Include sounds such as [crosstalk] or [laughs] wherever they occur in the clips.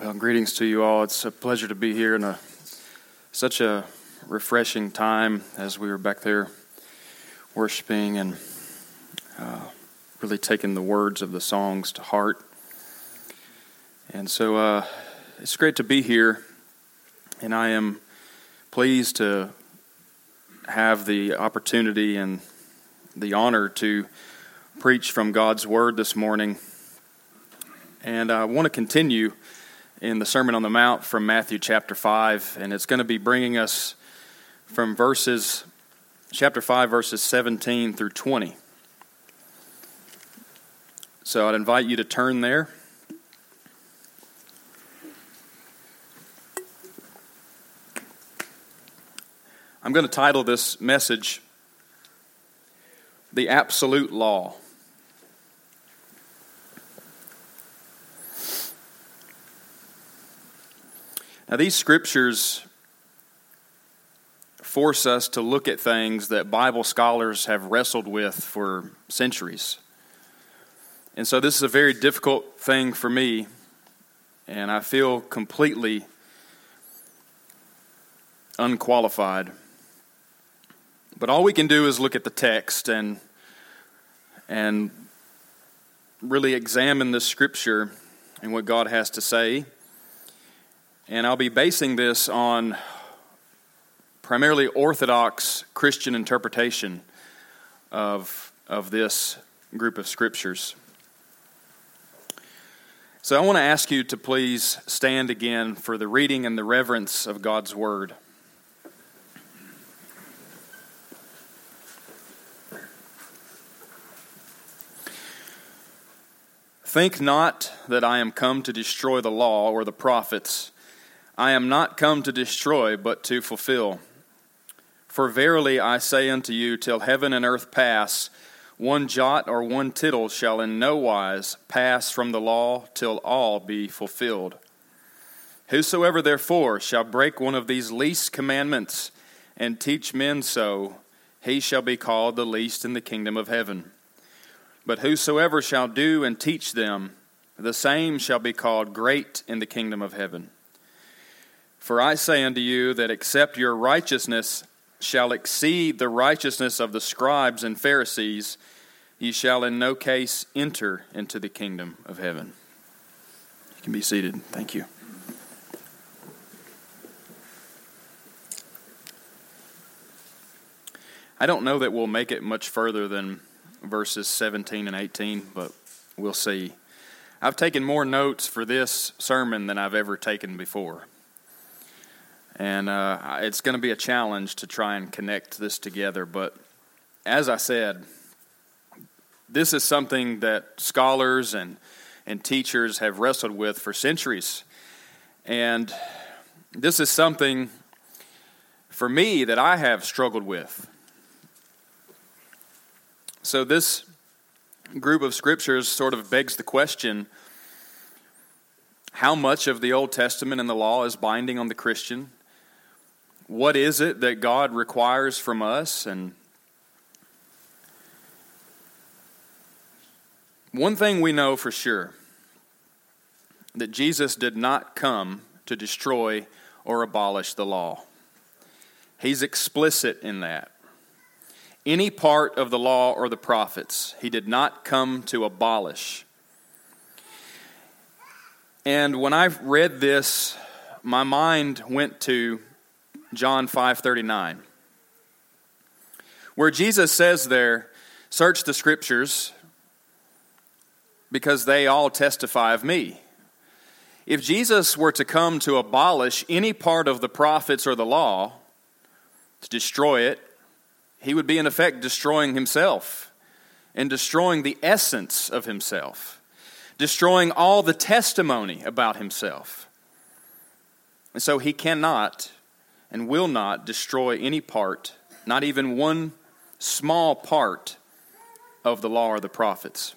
Well, greetings to you all. It's a pleasure to be here in a such a refreshing time as we were back there worshiping and uh, really taking the words of the songs to heart. And so uh, it's great to be here, and I am pleased to have the opportunity and the honor to preach from God's Word this morning. And I want to continue in the Sermon on the Mount from Matthew chapter 5, and it's going to be bringing us from verses, chapter 5, verses 17 through 20. So I'd invite you to turn there. I'm going to title this message, The Absolute Law. Now, these scriptures force us to look at things that Bible scholars have wrestled with for centuries. And so, this is a very difficult thing for me, and I feel completely unqualified. But all we can do is look at the text and, and really examine the scripture and what God has to say. And I'll be basing this on primarily Orthodox Christian interpretation of, of this group of scriptures. So I want to ask you to please stand again for the reading and the reverence of God's Word. Think not that I am come to destroy the law or the prophets. I am not come to destroy, but to fulfill. For verily I say unto you, till heaven and earth pass, one jot or one tittle shall in no wise pass from the law till all be fulfilled. Whosoever therefore shall break one of these least commandments and teach men so, he shall be called the least in the kingdom of heaven. But whosoever shall do and teach them, the same shall be called great in the kingdom of heaven. For I say unto you that except your righteousness shall exceed the righteousness of the scribes and Pharisees, ye shall in no case enter into the kingdom of heaven. You can be seated. Thank you. I don't know that we'll make it much further than verses 17 and 18, but we'll see. I've taken more notes for this sermon than I've ever taken before. And uh, it's going to be a challenge to try and connect this together. But as I said, this is something that scholars and, and teachers have wrestled with for centuries. And this is something for me that I have struggled with. So, this group of scriptures sort of begs the question how much of the Old Testament and the law is binding on the Christian? What is it that God requires from us? And one thing we know for sure that Jesus did not come to destroy or abolish the law. He's explicit in that. Any part of the law or the prophets, he did not come to abolish. And when I read this, my mind went to John 5:39. Where Jesus says there, search the scriptures because they all testify of me. If Jesus were to come to abolish any part of the prophets or the law, to destroy it, he would be in effect destroying himself and destroying the essence of himself, destroying all the testimony about himself. And so he cannot and will not destroy any part, not even one small part of the law or the prophets.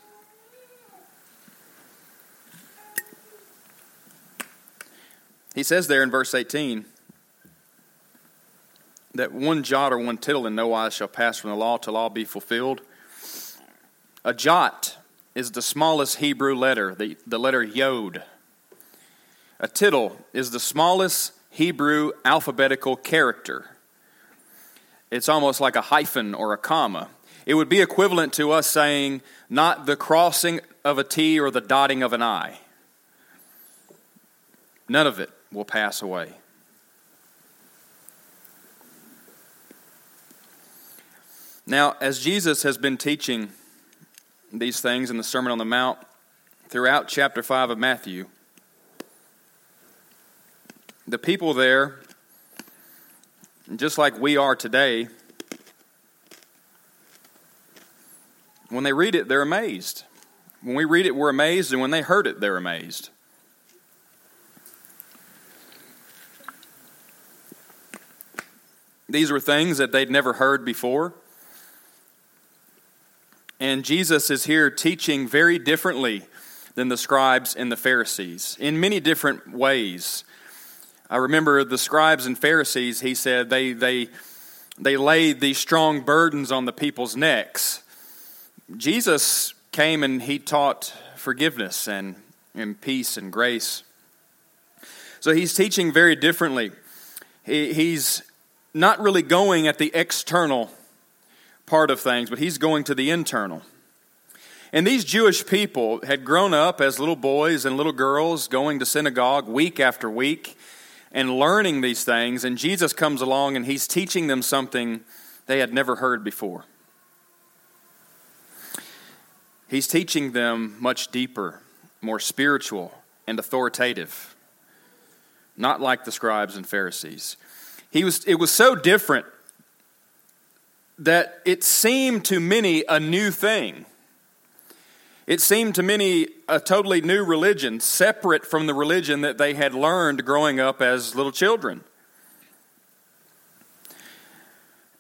He says there in verse 18 that one jot or one tittle in no wise shall pass from the law till all be fulfilled. A jot is the smallest Hebrew letter, the, the letter yod. A tittle is the smallest Hebrew alphabetical character. It's almost like a hyphen or a comma. It would be equivalent to us saying, not the crossing of a T or the dotting of an I. None of it will pass away. Now, as Jesus has been teaching these things in the Sermon on the Mount throughout chapter 5 of Matthew, the people there, just like we are today, when they read it, they're amazed. When we read it, we're amazed, and when they heard it, they're amazed. These were things that they'd never heard before. And Jesus is here teaching very differently than the scribes and the Pharisees in many different ways. I remember the scribes and Pharisees, he said, they, they, they laid these strong burdens on the people's necks. Jesus came and he taught forgiveness and, and peace and grace. So he's teaching very differently. He, he's not really going at the external part of things, but he's going to the internal. And these Jewish people had grown up as little boys and little girls going to synagogue week after week and learning these things. And Jesus comes along and he's teaching them something they had never heard before. He's teaching them much deeper, more spiritual, and authoritative, not like the scribes and Pharisees. He was, it was so different that it seemed to many a new thing. It seemed to many a totally new religion, separate from the religion that they had learned growing up as little children.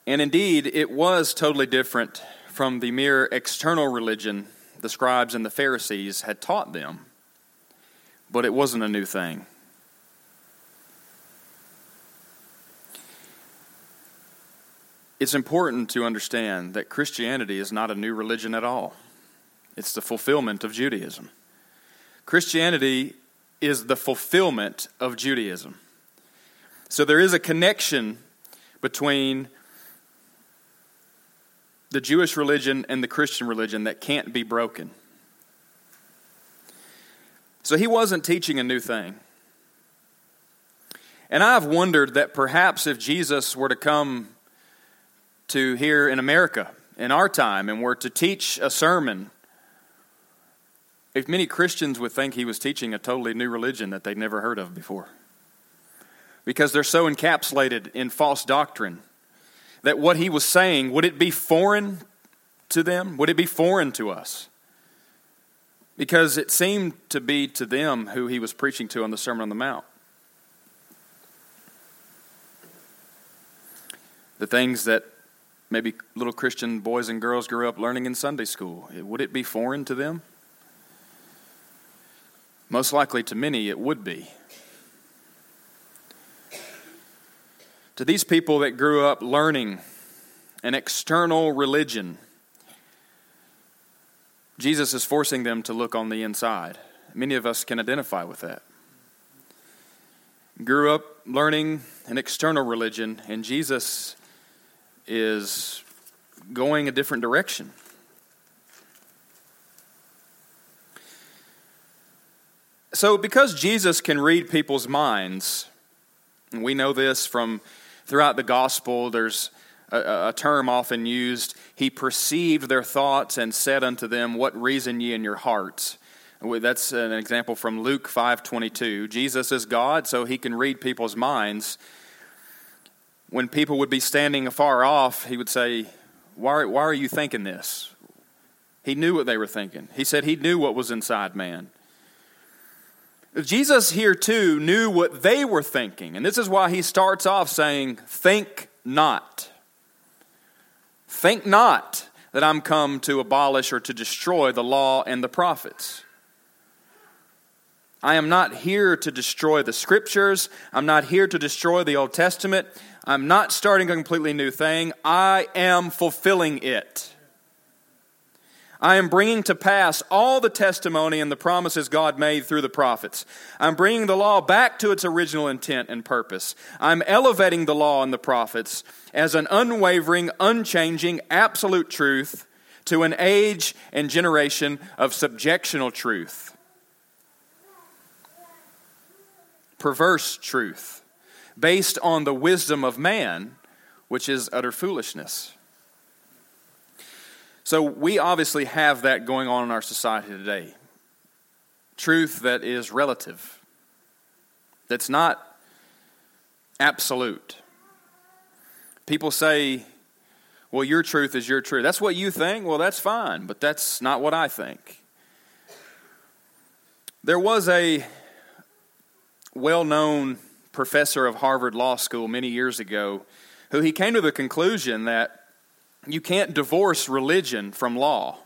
And indeed, it was totally different from the mere external religion the scribes and the Pharisees had taught them. But it wasn't a new thing. It's important to understand that Christianity is not a new religion at all. It's the fulfillment of Judaism. Christianity is the fulfillment of Judaism. So there is a connection between the Jewish religion and the Christian religion that can't be broken. So he wasn't teaching a new thing. And I've wondered that perhaps if Jesus were to come to here in America in our time and were to teach a sermon, if many Christians would think he was teaching a totally new religion that they'd never heard of before. Because they're so encapsulated in false doctrine that what he was saying, would it be foreign to them? Would it be foreign to us? Because it seemed to be to them who he was preaching to on the Sermon on the Mount. The things that maybe little Christian boys and girls grew up learning in Sunday school. Would it be foreign to them? Most likely to many, it would be. To these people that grew up learning an external religion, Jesus is forcing them to look on the inside. Many of us can identify with that. Grew up learning an external religion, and Jesus is going a different direction. So, because Jesus can read people's minds, and we know this from throughout the gospel, there's a, a, term often used He perceived their thoughts and said unto them, What reason ye in your hearts? That's an example from Luke 5:22. Jesus is God, so he can read people's minds when people would be standing afar off, he would say, why, why are you thinking this? He knew what they were thinking. He said he knew what was inside man. Jesus here too knew what they were thinking. And this is why he starts off saying, Think not. Think not that I'm come to abolish or to destroy the law and the prophets. I am not here to destroy the scriptures. I'm not here to destroy the Old Testament. I'm not starting a completely new thing. I am fulfilling it. I am bringing to pass all the testimony and the promises God made through the prophets. I'm bringing the law back to its original intent and purpose. I'm elevating the law and the prophets as an unwavering, unchanging, absolute truth to an age and generation of subjectional truth, perverse truth, based on the wisdom of man, which is utter foolishness. So we obviously have that going on in our society today. Truth that is relative, that's not absolute. People say, well, your truth is your truth. That's what you think. Well, that's fine, but that's not what I think. There was a well known professor of Harvard Law School many years ago who he came to the conclusion that you can't divorce religion from law.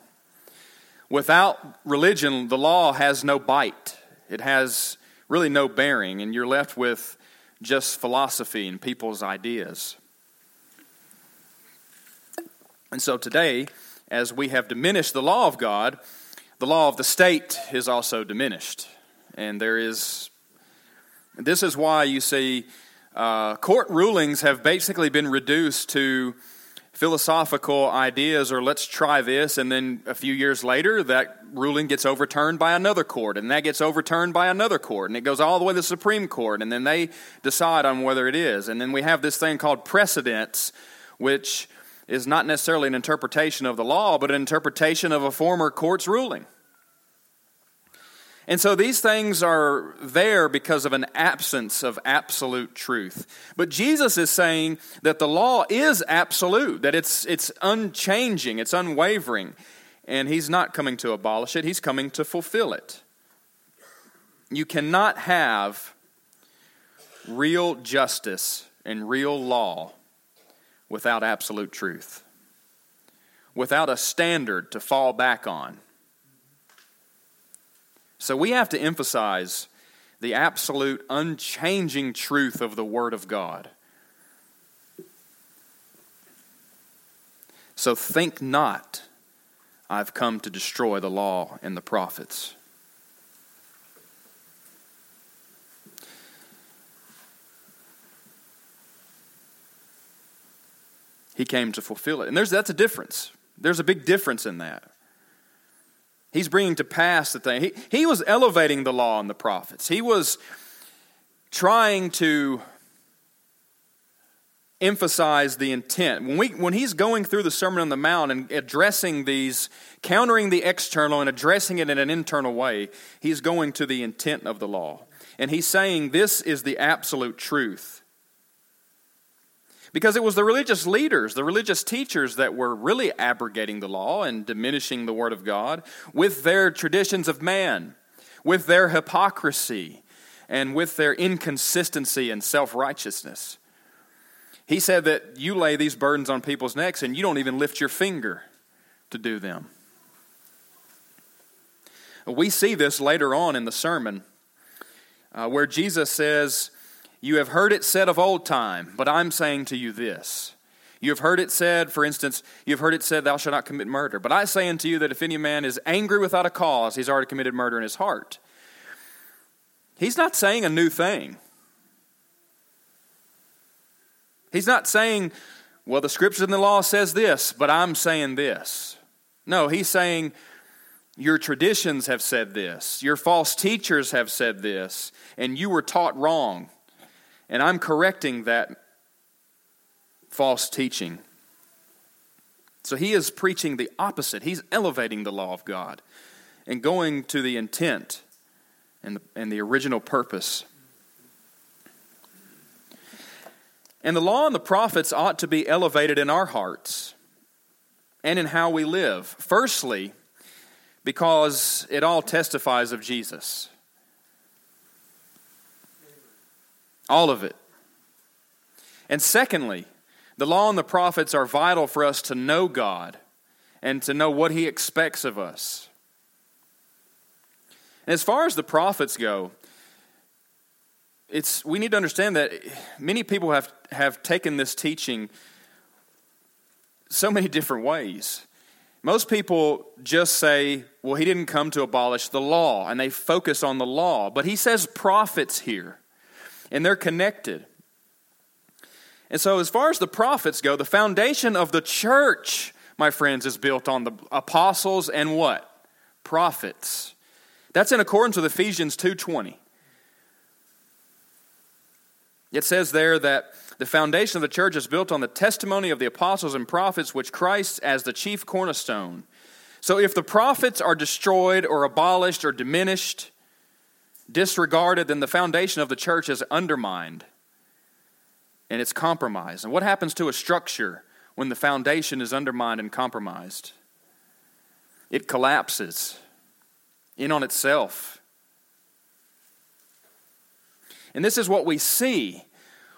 Without religion, the law has no bite, it has really no bearing, and you're left with just philosophy and people's ideas. And so today, as we have diminished the law of God, the law of the state is also diminished. And there is, this is why you see uh, court rulings have basically been reduced to philosophical ideas or let's try this and then a few years later that ruling gets overturned by another court and that gets overturned by another court and it goes all the way to the supreme court and then they decide on whether it is. And then we have this thing called precedents which is not necessarily an interpretation of the law but an interpretation of a former court's ruling and so these things are there because of an absence of absolute truth. But Jesus is saying that the law is absolute, that it's, it's unchanging, it's unwavering. And he's not coming to abolish it, he's coming to fulfill it. You cannot have real justice and real law without absolute truth, without a standard to fall back on. So we have to emphasize the absolute, unchanging truth of the Word of God. So think not, I've come to destroy the law and the prophets. He came to fulfill it. And there's, that's a difference. There's a big difference in that. He's bringing to pass the thing. He, he was elevating the law and the prophets. He was trying to emphasize the intent. When, we, when he's going through the Sermon on the Mount and addressing these, countering the external and addressing it in an internal way, he's going to the intent of the law. And he's saying this is the absolute truth. Because it was the religious leaders, the religious teachers that were really abrogating the law and diminishing the Word of God with their traditions of man, with their hypocrisy, and with their inconsistency and self righteousness. He said that you lay these burdens on people's necks and you don't even lift your finger to do them. We see this later on in the sermon uh, where Jesus says, you have heard it said of old time, but I'm saying to you this. You have heard it said, for instance, you have heard it said, Thou shalt not commit murder. But I say unto you that if any man is angry without a cause, he's already committed murder in his heart. He's not saying a new thing. He's not saying, Well, the scriptures and the law says this, but I'm saying this. No, he's saying, Your traditions have said this, your false teachers have said this, and you were taught wrong. And I'm correcting that false teaching. So he is preaching the opposite. He's elevating the law of God and going to the intent and the, and the original purpose. And the law and the prophets ought to be elevated in our hearts and in how we live. Firstly, because it all testifies of Jesus. All of it. And secondly, the law and the prophets are vital for us to know God and to know what He expects of us. And as far as the prophets go, it's, we need to understand that many people have, have taken this teaching so many different ways. Most people just say, well, he didn't come to abolish the law, and they focus on the law. But he says prophets here, and they're connected. And so, as far as the prophets go, the foundation of the church, my friends, is built on the apostles and what? Prophets. That's in accordance with Ephesians 2:20. It says there that the foundation of the church is built on the testimony of the apostles and prophets, which Christ as the chief cornerstone. So if the prophets are destroyed or abolished or diminished, disregarded, then the foundation of the church is undermined and it's compromised. And what happens to a structure when the foundation is undermined and compromised? It collapses in on itself. And this is what we see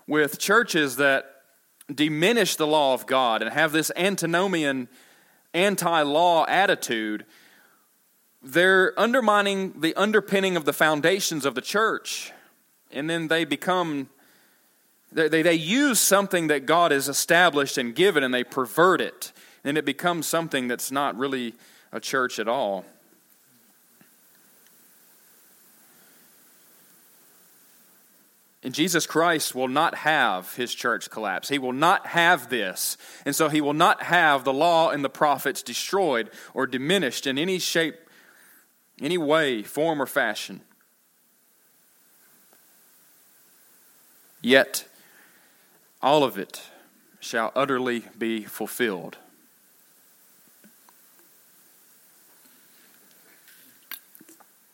with churches that diminish the law of God and have this antinomian, anti law attitude. They're undermining the underpinning of the foundations of the church. And then they become, they, they, they use something that God has established and given and they pervert it. And it becomes something that's not really a church at all. And Jesus Christ will not have his church collapse. He will not have this. And so he will not have the law and the prophets destroyed or diminished in any shape, any way, form, or fashion. Yet, all of it shall utterly be fulfilled.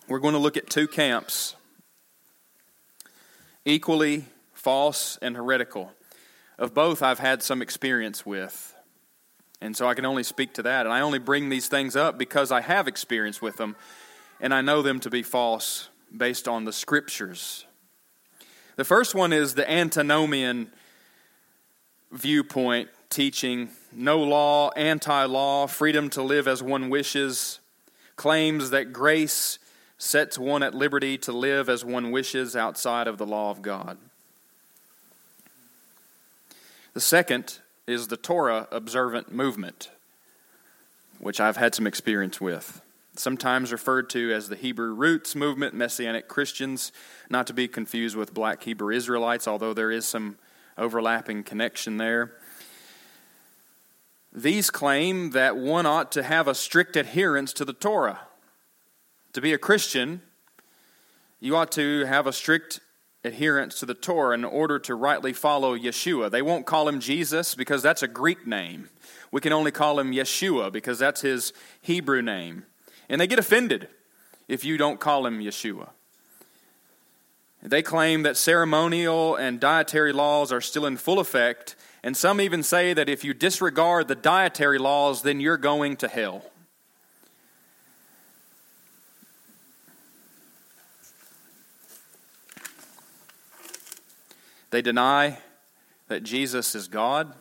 We're going to look at two camps equally false and heretical. Of both, I've had some experience with. And so I can only speak to that. And I only bring these things up because I have experience with them and I know them to be false based on the scriptures. The first one is the antinomian viewpoint teaching no law, anti law, freedom to live as one wishes, claims that grace sets one at liberty to live as one wishes outside of the law of God. The second is the Torah observant movement, which I've had some experience with. Sometimes referred to as the Hebrew Roots movement, Messianic Christians, not to be confused with black Hebrew Israelites, although there is some overlapping connection there. These claim that one ought to have a strict adherence to the Torah. To be a Christian, you ought to have a strict adherence to the Torah in order to rightly follow Yeshua. They won't call him Jesus because that's a Greek name. We can only call him Yeshua because that's his Hebrew name. And they get offended if you don't call him Yeshua. They claim that ceremonial and dietary laws are still in full effect, and some even say that if you disregard the dietary laws, then you're going to hell. They deny that Jesus is God.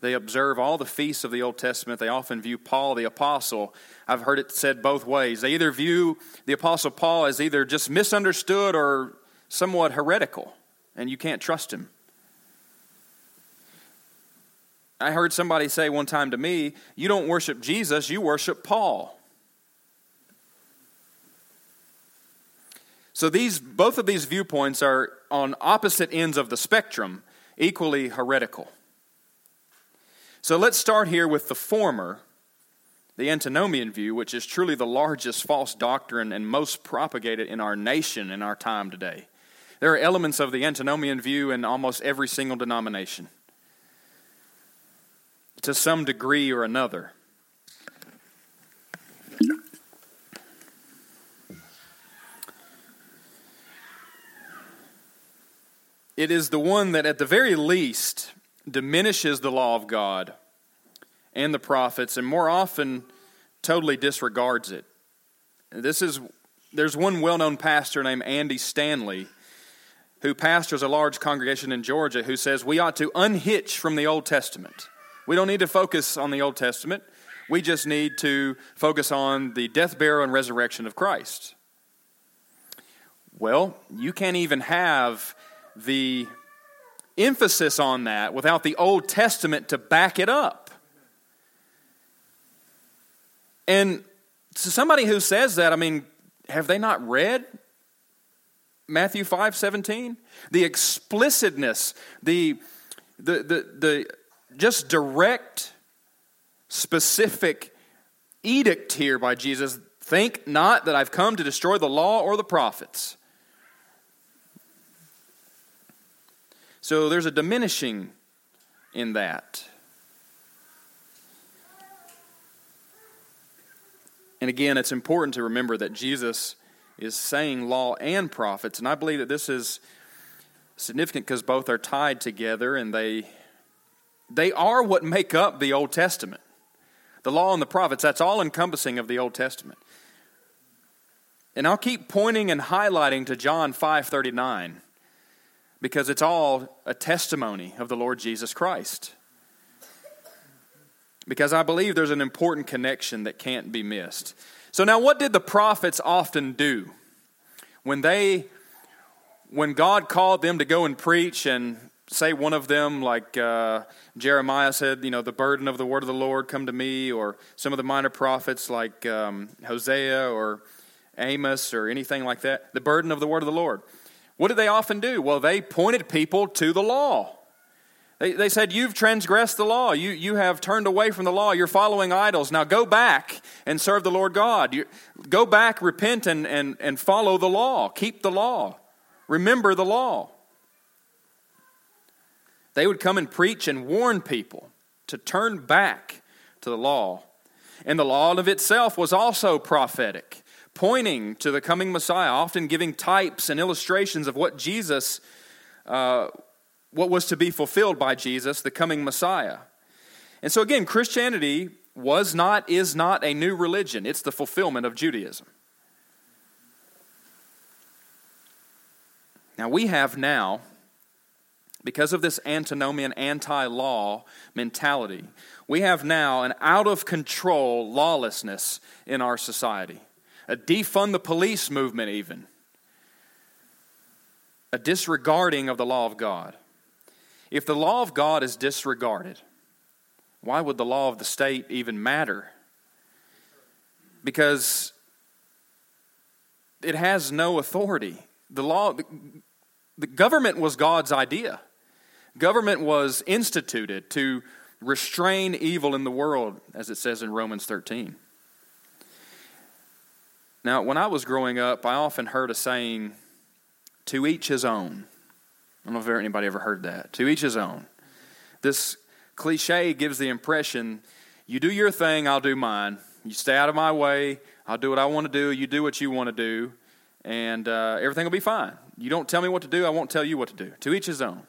They observe all the feasts of the Old Testament. They often view Paul the apostle. I've heard it said both ways. They either view the apostle Paul as either just misunderstood or somewhat heretical, and you can't trust him. I heard somebody say one time to me, You don't worship Jesus, you worship Paul. So these both of these viewpoints are on opposite ends of the spectrum, equally heretical. So let's start here with the former, the antinomian view, which is truly the largest false doctrine and most propagated in our nation in our time today. There are elements of the antinomian view in almost every single denomination to some degree or another. It is the one that, at the very least, diminishes the law of God and the prophets, and more often totally disregards it. This is there's one well-known pastor named Andy Stanley who pastors a large congregation in Georgia who says we ought to unhitch from the Old Testament. We don't need to focus on the Old Testament. We just need to focus on the death, burial, and resurrection of Christ. Well, you can't even have the emphasis on that without the Old Testament to back it up. And to somebody who says that, I mean, have they not read Matthew 5 17? The explicitness, the, the, the, the just direct, specific edict here by Jesus think not that I've come to destroy the law or the prophets. So there's a diminishing in that. And again, it's important to remember that Jesus is saying law and prophets, and I believe that this is significant because both are tied together and they they are what make up the Old Testament. The law and the prophets, that's all encompassing of the Old Testament. And I'll keep pointing and highlighting to John 5:39 because it's all a testimony of the Lord Jesus Christ. Because I believe there's an important connection that can't be missed. So now what did the prophets often do? When they when God called them to go and preach and say one of them like uh, jeremiah said you know the burden of the word of the lord come to me or some of the minor prophets like um, hosea or amos or anything like that the burden of the word of the lord what did they often do well they pointed people to the law they, they said you've transgressed the law. You, you have turned away from the law. You're following idols. Now go back and serve the lord god. You, go back repent and, and, and follow the law. Keep the law. Remember the law. They would come and preach and warn people to turn back to the law. And the law of itself was also prophetic, pointing to the coming Messiah, often giving types and illustrations of what Jesus, uh, what was to be fulfilled by Jesus, the coming Messiah. And so, again, Christianity was not, is not a new religion, it's the fulfillment of Judaism. Now, we have now because of this antinomian anti law mentality, we have now an out of control lawlessness in our society. A defund the police movement, even. A disregarding of the law of God. If the law of God is disregarded, why would the law of the state even matter? Because it has no authority. The law, the government was God's idea. Government was instituted to restrain evil in the world, as it says in Romans 13. Now, when I was growing up, I often heard a saying, to each his own. I don't know if anybody ever heard that. To each his own. This cliche gives the impression you do your thing, I'll do mine. You stay out of my way, I'll do what I want to do, you do what you want to do, and uh, everything will be fine. You don't tell me what to do, I won't tell you what to do. To each his own.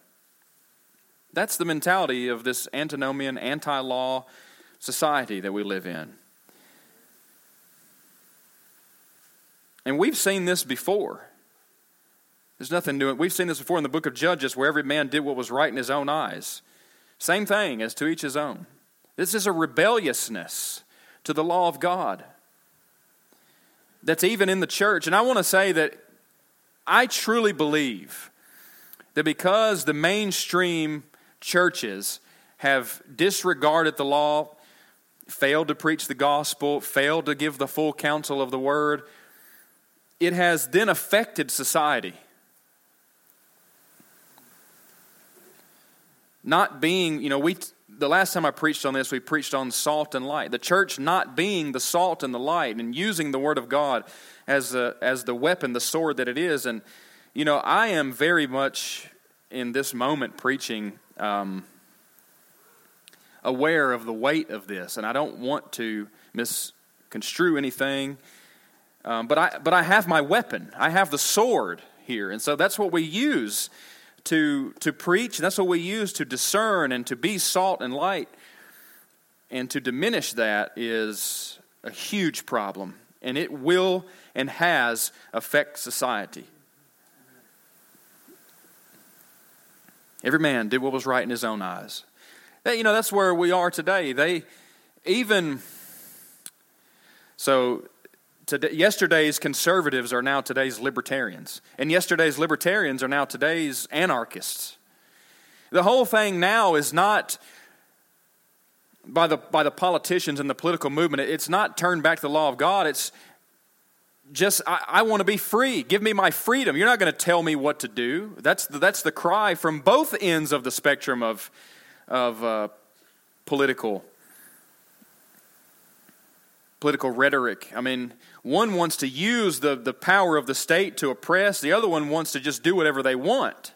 That's the mentality of this antinomian, anti law society that we live in. And we've seen this before. There's nothing new. We've seen this before in the book of Judges where every man did what was right in his own eyes. Same thing as to each his own. This is a rebelliousness to the law of God that's even in the church. And I want to say that I truly believe that because the mainstream churches have disregarded the law, failed to preach the gospel, failed to give the full counsel of the word, it has then affected society. Not being, you know, we the last time I preached on this, we preached on salt and light. The church not being the salt and the light and using the word of God as a, as the weapon, the sword that it is. And you know, I am very much in this moment preaching um, aware of the weight of this, and I don't want to misconstrue anything. Um, but I but I have my weapon. I have the sword here, and so that's what we use to to preach. That's what we use to discern and to be salt and light. And to diminish that is a huge problem, and it will and has affect society. Every man did what was right in his own eyes. You know, that's where we are today. They even so today, yesterday's conservatives are now today's libertarians, and yesterday's libertarians are now today's anarchists. The whole thing now is not by the, by the politicians and the political movement. It's not turned back to the law of God. It's just, I, I want to be free. Give me my freedom. You're not going to tell me what to do. That's the, that's the cry from both ends of the spectrum of, of uh, political political rhetoric. I mean, one wants to use the, the power of the state to oppress, the other one wants to just do whatever they want.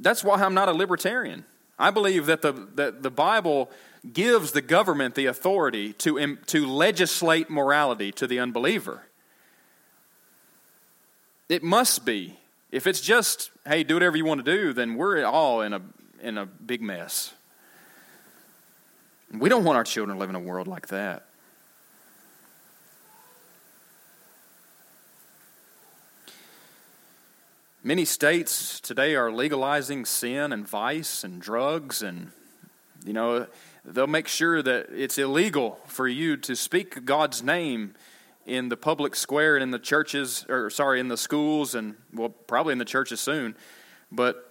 That's why I'm not a libertarian. I believe that the, that the Bible gives the government the authority to, to legislate morality to the unbeliever. It must be. If it's just, hey, do whatever you want to do, then we're all in a, in a big mess. We don't want our children to live in a world like that. Many states today are legalizing sin and vice and drugs, and, you know, they'll make sure that it's illegal for you to speak God's name in the public square and in the churches, or sorry, in the schools, and, well, probably in the churches soon. But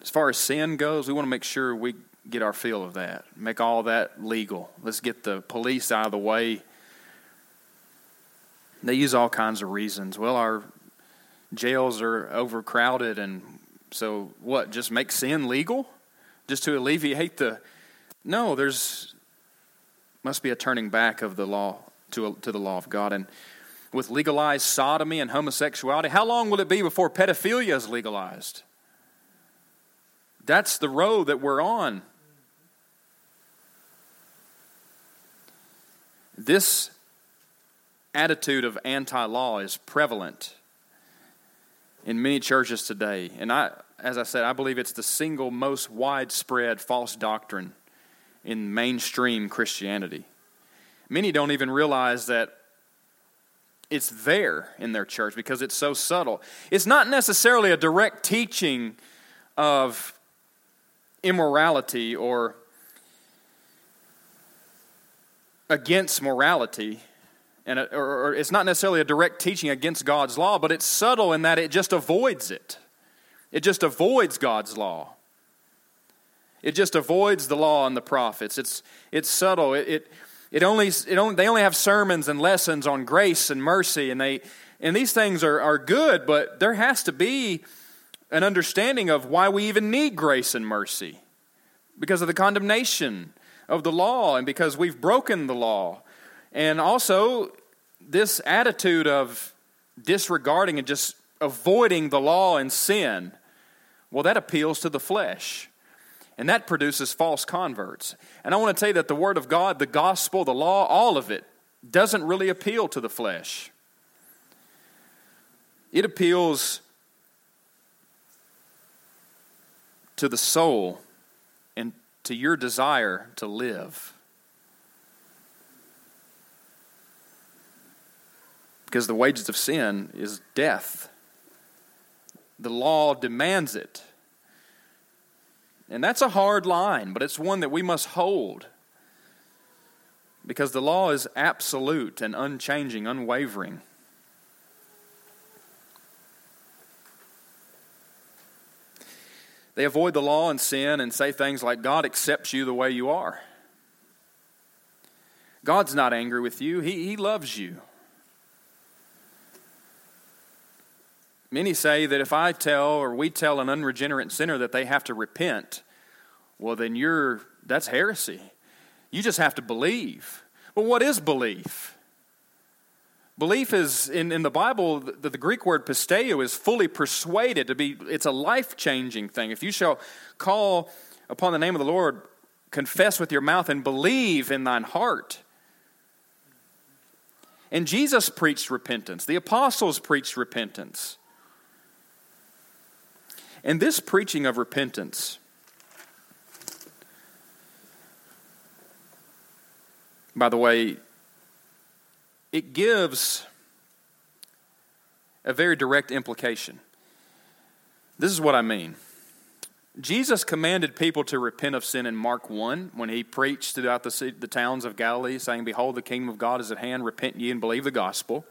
as far as sin goes, we want to make sure we get our feel of that, make all that legal. Let's get the police out of the way. They use all kinds of reasons. Well, our jails are overcrowded, and so what? Just make sin legal, just to alleviate the. No, there's must be a turning back of the law to to the law of God, and with legalized sodomy and homosexuality, how long will it be before pedophilia is legalized? That's the road that we're on. This attitude of anti law is prevalent in many churches today. And I, as I said, I believe it's the single most widespread false doctrine in mainstream Christianity. Many don't even realize that it's there in their church because it's so subtle. It's not necessarily a direct teaching of immorality or against morality and or, or it's not necessarily a direct teaching against God's law, but it's subtle in that it just avoids it. It just avoids God's law. It just avoids the law and the prophets. It's it's subtle. It, it it only it only they only have sermons and lessons on grace and mercy, and they and these things are are good, but there has to be an understanding of why we even need grace and mercy because of the condemnation of the law and because we've broken the law. And also, this attitude of disregarding and just avoiding the law and sin, well, that appeals to the flesh. And that produces false converts. And I want to tell you that the Word of God, the gospel, the law, all of it, doesn't really appeal to the flesh. It appeals to the soul and to your desire to live. Because the wages of sin is death. The law demands it. And that's a hard line, but it's one that we must hold because the law is absolute and unchanging, unwavering. They avoid the law and sin and say things like, God accepts you the way you are. God's not angry with you, He, he loves you. Many say that if I tell or we tell an unregenerate sinner that they have to repent, well, then you're, that's heresy. You just have to believe. Well, what is belief? Belief is, in, in the Bible, the, the Greek word pisteo is fully persuaded to be, it's a life changing thing. If you shall call upon the name of the Lord, confess with your mouth, and believe in thine heart. And Jesus preached repentance, the apostles preached repentance. And this preaching of repentance, by the way, it gives a very direct implication. This is what I mean. Jesus commanded people to repent of sin in Mark 1 when he preached throughout the, the towns of Galilee, saying, Behold, the kingdom of God is at hand, repent ye and believe the gospel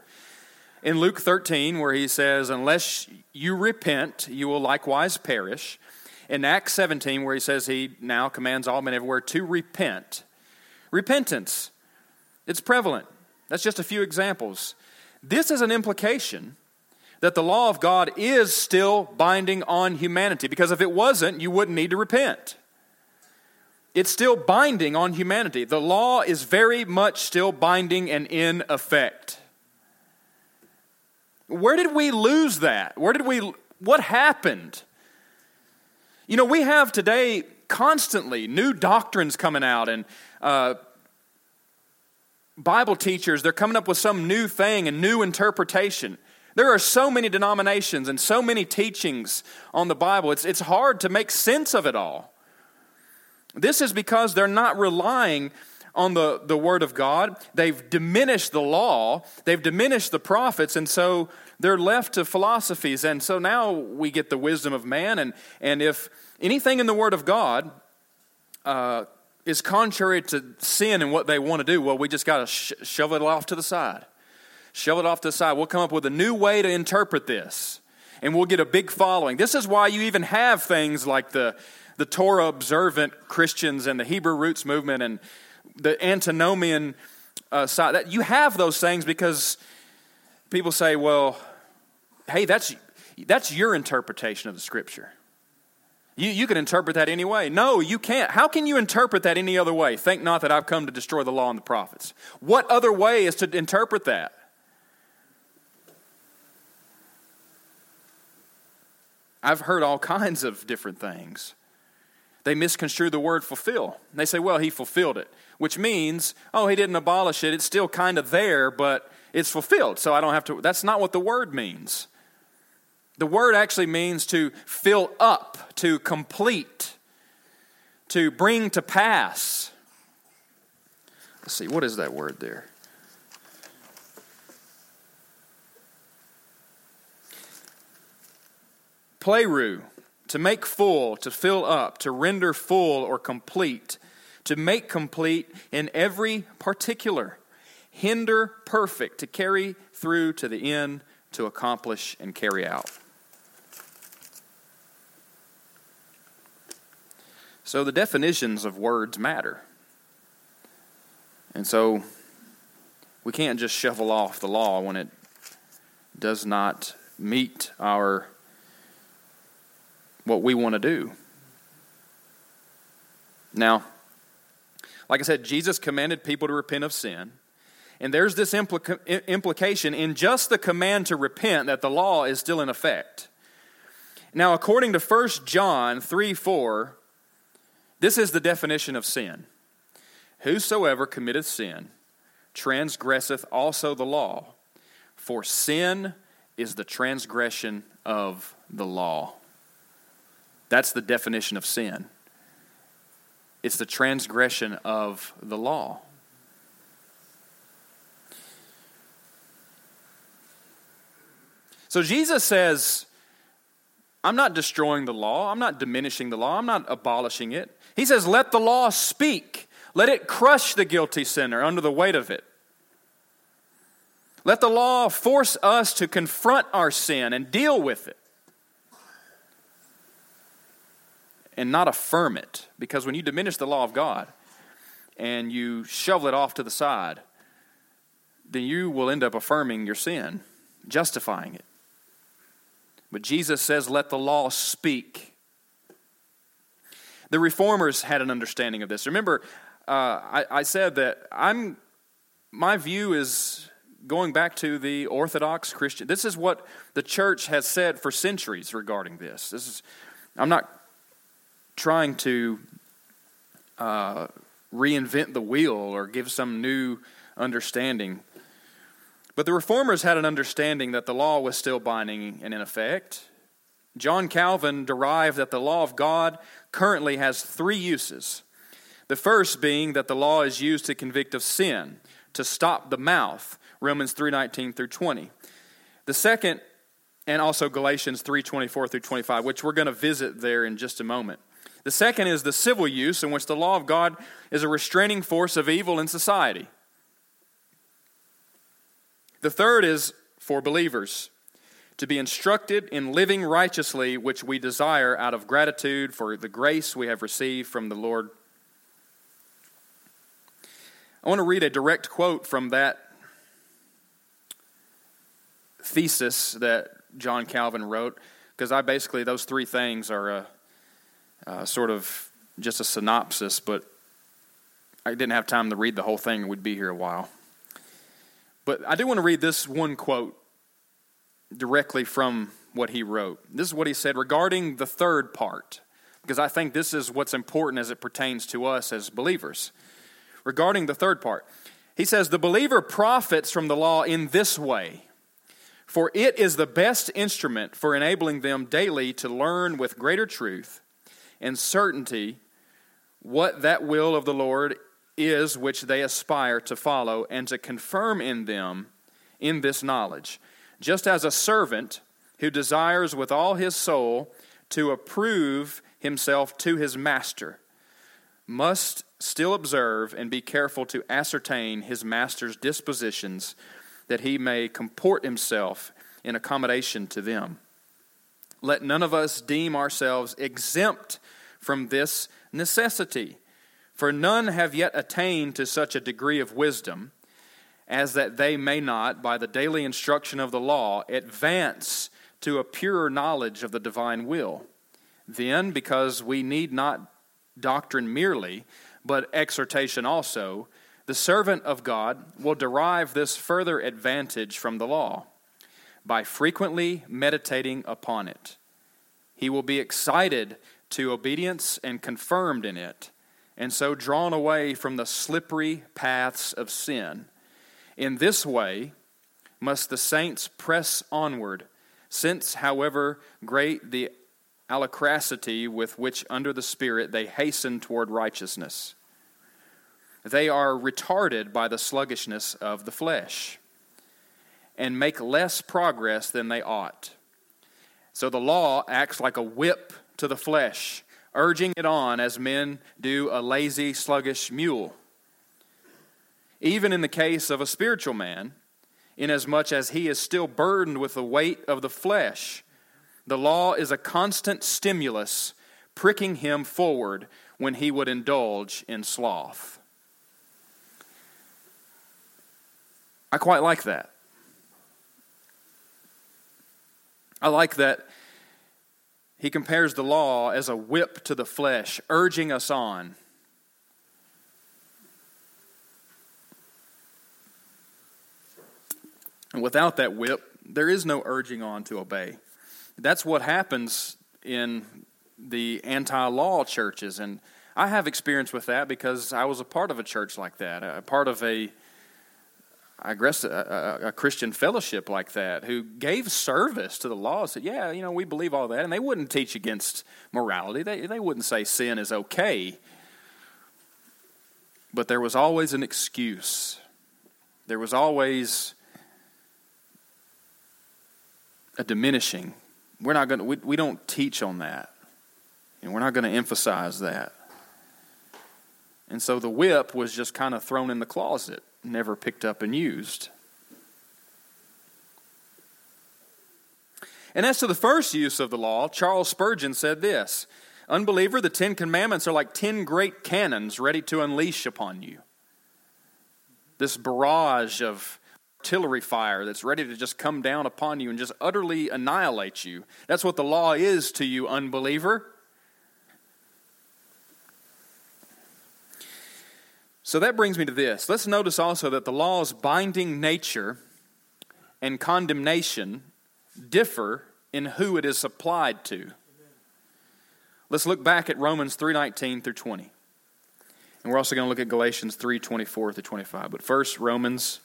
in Luke 13, where he says, Unless you repent, you will likewise perish. in Acts 17, where he says he now commands all men everywhere to repent. Repentance, it's prevalent. That's just a few examples. This is an implication that the law of God is still binding on humanity, because if it wasn't, you wouldn't need to repent. It's still binding on humanity. The law is very much still binding and in effect. Where did we lose that? Where did we, what happened? You know, we have today constantly new doctrines coming out and uh, Bible teachers, they're coming up with some new thing and new interpretation. There are so many denominations and so many teachings on the Bible, it's, it's hard to make sense of it all. This is because they're not relying on the, the Word of God. They've diminished the law, they've diminished the prophets, and so they're left to philosophies. And so now we get the wisdom of man. And, and if anything in the Word of God uh, is contrary to sin and what they want to do, well, we just got to sh- shove it off to the side. Shove it off to the side. We'll come up with a new way to interpret this, and we'll get a big following. This is why you even have things like the, the Torah observant Christians and the Hebrew roots movement and the antinomian uh, side. That you have those things because people say, "Well, hey, that's that's your interpretation of the Scripture." You, you can interpret that any way. No, you can't. How can you interpret that any other way? Think not that I've come to destroy the law and the prophets. What other way is to interpret that? I've heard all [laughs] kinds of different things they misconstrue the word fulfill. They say, well, he fulfilled it, which means, oh, he didn't abolish it. It's still kind of there, but it's fulfilled. So I don't have to. That's not what the word means. The word actually means to fill up, to complete, to bring to pass. Let's see, what is that word there? Pleroo to make full, to fill up, to render full or complete, to make complete in every particular, hinder perfect, to carry through to the end, to accomplish and carry out. So the definitions of words matter. And so we can't just shuffle off the law when it does not meet our what we want to do. Now, like I said, Jesus commanded people to repent of sin. And there's this implica- implication in just the command to repent that the law is still in effect. Now, according to 1 John 3 4, this is the definition of sin Whosoever committeth sin transgresseth also the law, for sin is the transgression of the law. That's the definition of sin. It's the transgression of the law. So Jesus says, I'm not destroying the law. I'm not diminishing the law. I'm not abolishing it. He says, let the law speak. Let it crush the guilty sinner under the weight of it. Let the law force us to confront our sin and deal with it. And not affirm it. Because when you diminish the law of God and you shovel it off to the side, then you will end up affirming your sin, justifying it. But Jesus says, let the law speak. The reformers had an understanding of this. Remember, uh, I, I said that I'm, my view is going back to the Orthodox Christian. This is what the church has said for centuries regarding this. This is, I'm not trying to uh, reinvent the wheel or give some new understanding. But the reformers had an understanding that the law was still binding and in effect. John Calvin derived that the law of God currently has three uses. The first being that the law is used to convict of sin, to stop the mouth, Romans 3:19 through 20. The second and also Galatians 3:24 through 25, which we're going to visit there in just a moment. The second is the civil use, in which the law of God is a restraining force of evil in society. The third is for believers to be instructed in living righteously, which we desire out of gratitude for the grace we have received from the Lord. I want to read a direct quote from that thesis that John Calvin wrote, because I basically, those three things are a, a sort of just a synopsis, but I didn't have time to read the whole thing, we'd be here a while. But I do want to read this one quote directly from what he wrote. This is what he said regarding the third part, because I think this is what's important as it pertains to us as believers. Regarding the third part, he says, The believer profits from the law in this way, for it is the best instrument for enabling them daily to learn with greater truth and certainty what that will of the Lord is which they aspire to follow and to confirm in them in this knowledge just as a servant who desires with all his soul to approve himself to his master must still observe and be careful to ascertain his master's dispositions that he may comport himself in accommodation to them. Let none of us deem ourselves exempt from this necessity, for none have yet attained to such a degree of wisdom as that they may not, by the daily instruction of the law, advance to a purer knowledge of the divine will. Then, because we need not doctrine merely, but exhortation also, the servant of God will derive this further advantage from the law by frequently meditating upon it. He will be excited to obedience and confirmed in it, and so drawn away from the slippery paths of sin in this way must the saints press onward, since, however great the alacrity with which under the Spirit they hasten toward righteousness, they are retarded by the sluggishness of the flesh and make less progress than they ought. So the law acts like a whip to the flesh, urging it on as men do a lazy, sluggish mule even in the case of a spiritual man, inasmuch as he is still burdened with the weight of the flesh. The law is a constant stimulus, pricking him forward when he would indulge in sloth. I quite like that. I like that he compares the law as a whip to the flesh, urging us on. And without that whip, there is no urging on to obey. That's what happens in the anti law churches. And I have experience with that because I was a part of a church like that, a part of a, I guess, a, a, a Christian fellowship like that who gave service to the law. Said, yeah, you know, we believe all that. And they wouldn't teach against morality, they, they wouldn't say sin is okay. But there was always an excuse. There was always a diminishing. We're not going to, we, we don't teach on that. And we're not going to emphasize that. And so the whip was just kind of thrown in the closet, never picked up and used. And as to the first use of the law, Charles Spurgeon said this Unbeliever, the Ten Commandments are like ten great cannons ready to unleash upon you. This barrage of artillery fire that's ready to just come down upon you and just utterly annihilate you. That's what the law is to you, unbeliever. So that brings me to this. Let's notice also that the law's binding nature and condemnation differ in who it is applied to. Let's look back at Romans 3:19 through 20. And we're also going to look at Galatians 3:24 through 25. But first Romans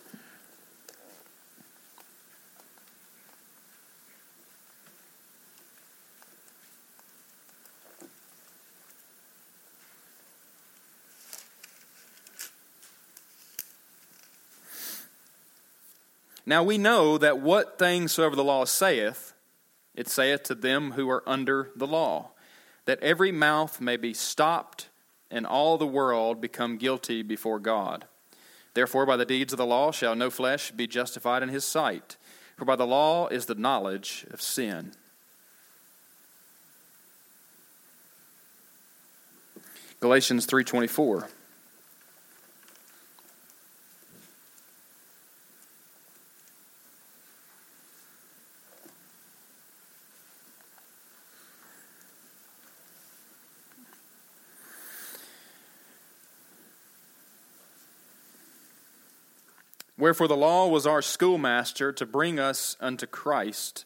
Now we know that what things soever the law saith, it saith to them who are under the law, that every mouth may be stopped and all the world become guilty before God. Therefore, by the deeds of the law shall no flesh be justified in his sight. For by the law is the knowledge of sin. Galatians 3:24 Wherefore the law was our schoolmaster to bring us unto Christ,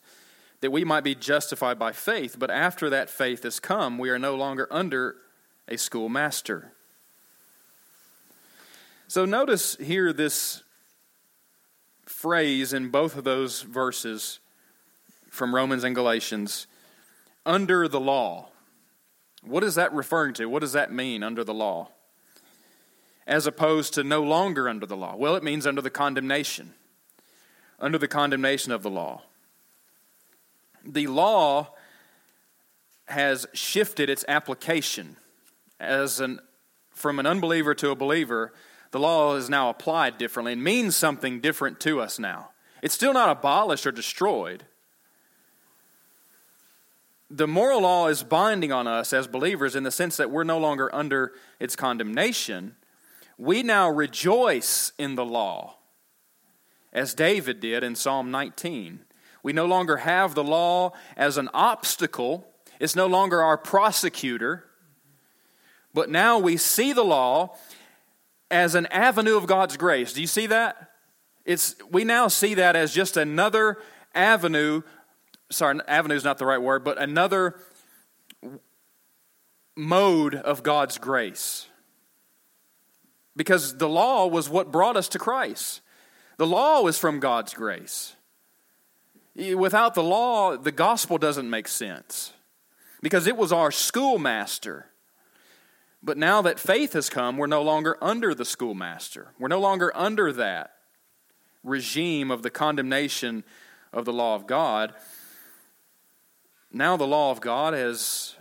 that we might be justified by faith. But after that faith has come, we are no longer under a schoolmaster. So notice here this phrase in both of those verses from Romans and Galatians under the law. What is that referring to? What does that mean under the law? As opposed to no longer under the law? Well, it means under the condemnation, under the condemnation of the law. The law has shifted its application as an from an unbeliever to a believer, the law is now applied differently and means something different to us now. It's still not abolished or destroyed. The moral law is binding on us as believers in the sense that we're no longer under its condemnation, we now rejoice in the law, as David did in Psalm 19. We no longer have the law as an obstacle, it's no longer our prosecutor, but now we see the law as an avenue of God's grace. Do you see that? It's, we now see that as just another avenue. Sorry, avenue is not the right word, but another mode of God's grace because the law was what brought us to Christ. The law was from God's grace. Without the law, the gospel doesn't make sense because it was our schoolmaster. But now that faith has come, we're no longer under the schoolmaster. We're no longer under that regime of the condemnation of the law of God. Now the law of God has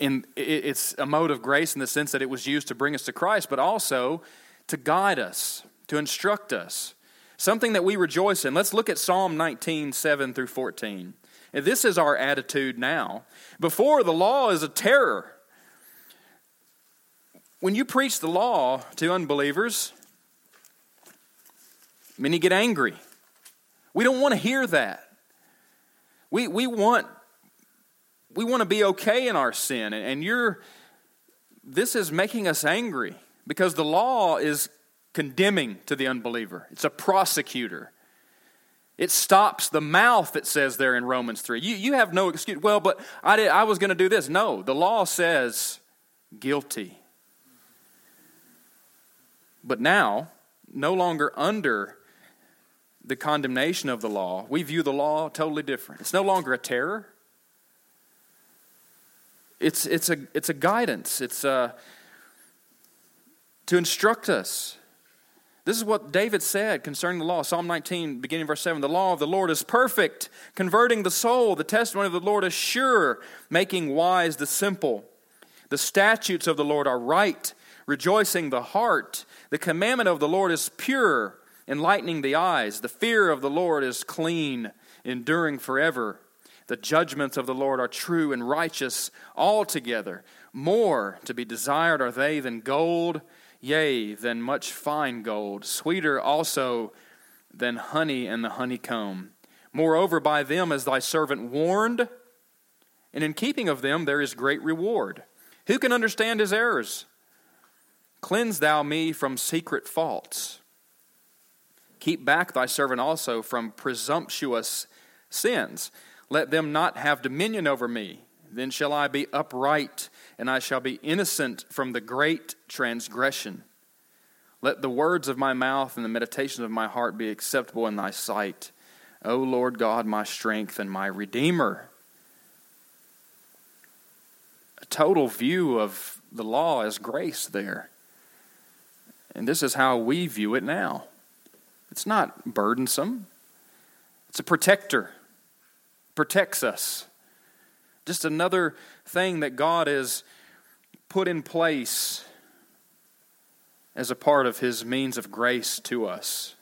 in, it's a mode of grace in the sense that it was used to bring us to Christ, but also to guide us, to instruct us. Something that we rejoice in. Let's look at Psalm 19, 7 through 14. And this is our attitude now. Before, the law is a terror. When you preach the law to unbelievers, many get angry. We don't want to hear that. We, we want we want to be okay in our sin. And you're, this is making us angry because the law is condemning to the unbeliever, it's a prosecutor. It stops the mouth, it says there in Romans 3. You, you have no excuse. Well, but I, did, I was going to do this. No, the law says guilty. But now, no longer under the condemnation of the law, we view the law totally different. It's no longer a terror, it's, it's, a, it's a guidance, it's a, uh, to instruct us. This is what David said concerning the law. Psalm 19, beginning verse 7 The law of the Lord is perfect, converting the soul. The testimony of the Lord is sure, making wise the simple. The statutes of the Lord are right, rejoicing the heart. The commandment of the Lord is pure, enlightening the eyes. The fear of the Lord is clean, enduring forever. The judgments of the Lord are true and righteous altogether. More to be desired are they than gold, yea, than much fine gold, sweeter also than honey and the honeycomb. Moreover, by them is thy servant warned, and in keeping of them there is great reward. Who can understand his errors? Cleanse thou me from secret faults. Keep back thy servant also from presumptuous sins. Let them not have dominion over me. Then shall I be upright, and I shall be innocent from the great transgression. Let the words of my mouth and the meditations of my heart be acceptable in thy sight. O Lord God, my strength and my redeemer. A total view of the law as grace there. And this is how we view it now. It's not burdensome, it's a protector protects us. Just another thing that God has put in place as a part of his means of grace to us.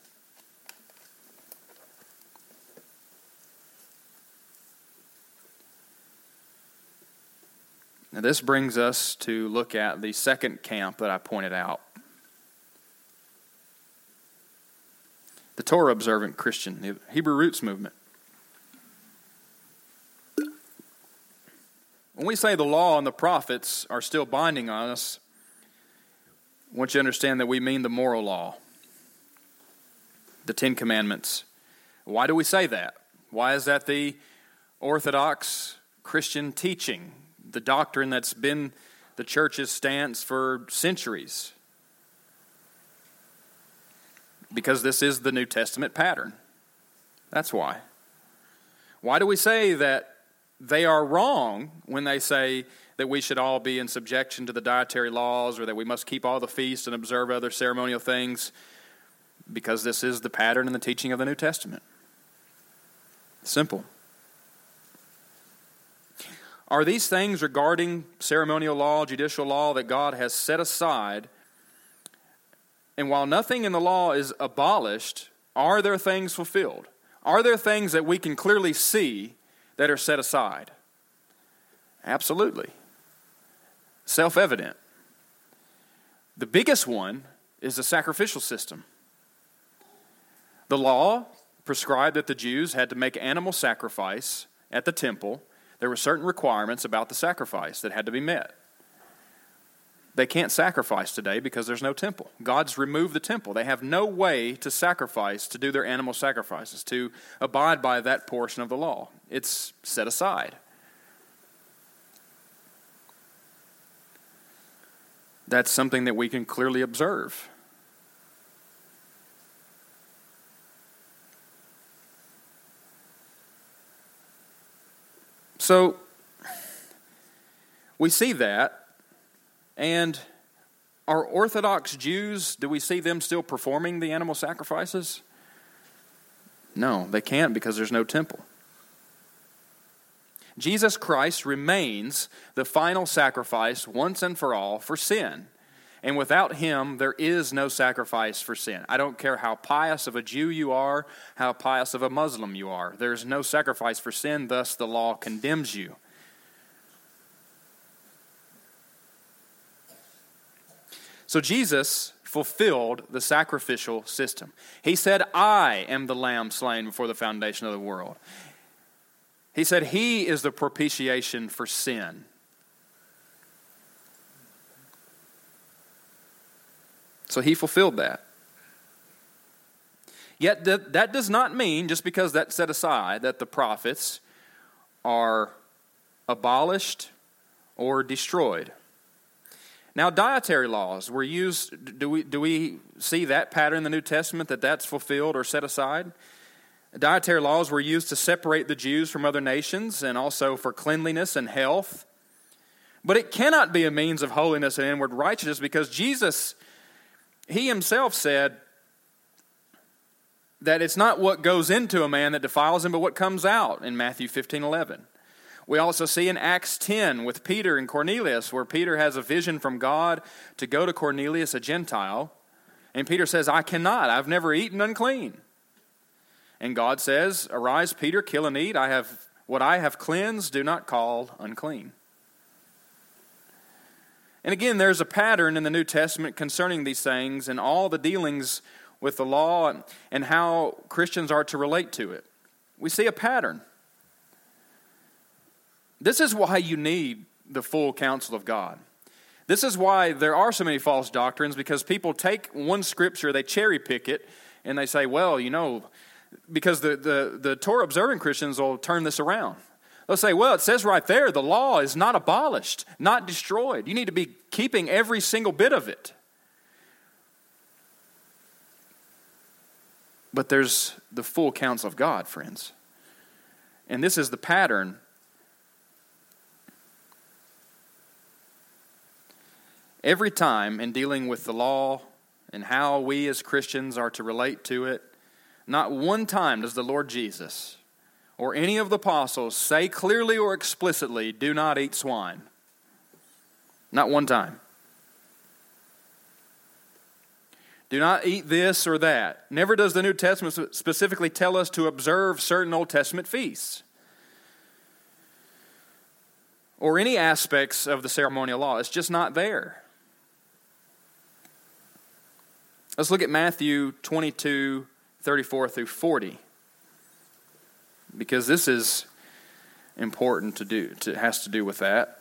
Now, this brings us to look at the second camp that I pointed out the Torah observant Christian, the Hebrew roots movement. When we say the law and the prophets are still binding on us, I want you to understand that we mean the moral law, the Ten Commandments. Why do we say that? Why is that the Orthodox Christian teaching, the doctrine that's been the church's stance for centuries? Because this is the New Testament pattern. That's why. Why do we say that they are wrong when they say that we should all be in subjection to the dietary laws or that we must keep all the feasts and observe other ceremonial things because this is the pattern and the teaching of the New Testament. Simple. Are these things regarding ceremonial law, judicial law that God has set aside? And while nothing in the law is abolished, are there things fulfilled? Are there things that we can clearly see that are set aside? Absolutely. Self evident. The biggest one is the sacrificial system. The law prescribed that the Jews had to make animal sacrifice at the temple. There were certain requirements about the sacrifice that had to be met. They can't sacrifice today because there's no temple. God's removed the temple. They have no way to sacrifice, to do their animal sacrifices, to abide by that portion of the law. It's set aside. That's something that we can clearly observe. So, we see that and are Orthodox Jews, do we see them still performing the animal sacrifices? No, they can't because there's no temple. Jesus Christ remains the final sacrifice once and for all for sin. And without him, there is no sacrifice for sin. I don't care how pious of a Jew you are, how pious of a Muslim you are. There's no sacrifice for sin, thus, the law condemns you. So Jesus fulfilled the sacrificial system. He said, I am the lamb slain before the foundation of the world. He said, He is the propitiation for sin. So he fulfilled that. Yet that does not mean, just because that's set aside, that the prophets are abolished or destroyed. Now, dietary laws were used. Do we, do we see that pattern in the New Testament that that's fulfilled or set aside? Dietary laws were used to separate the Jews from other nations and also for cleanliness and health. But it cannot be a means of holiness and inward righteousness because Jesus, He Himself said that it's not what goes into a man that defiles him, but what comes out in Matthew 15 11. We also see in Acts 10 with Peter and Cornelius, where Peter has a vision from God to go to Cornelius, a Gentile. And Peter says, I cannot. I've never eaten unclean. And God says, Arise, Peter, kill and eat. I have what I have cleansed, do not call unclean. And again, there's a pattern in the New Testament concerning these things and all the dealings with the law and how Christians are to relate to it. We see a pattern. This is why you need the full counsel of God. This is why there are so many false doctrines because people take one scripture, they cherry pick it, and they say, well, you know, because the, the, the Torah observing Christians will turn this around. They'll say, well, it says right there the law is not abolished, not destroyed. You need to be keeping every single bit of it. But there's the full counsel of God, friends. And this is the pattern Every time in dealing with the law and how we as Christians are to relate to it, not one time does the Lord Jesus or any of the apostles say clearly or explicitly, do not eat swine. Not one time. Do not eat this or that. Never does the New Testament specifically tell us to observe certain Old Testament feasts. or any aspects of the ceremonial law. It's just not there. Let's look at Matthew 22 34 through 40 because this is important to do. It has to do with that.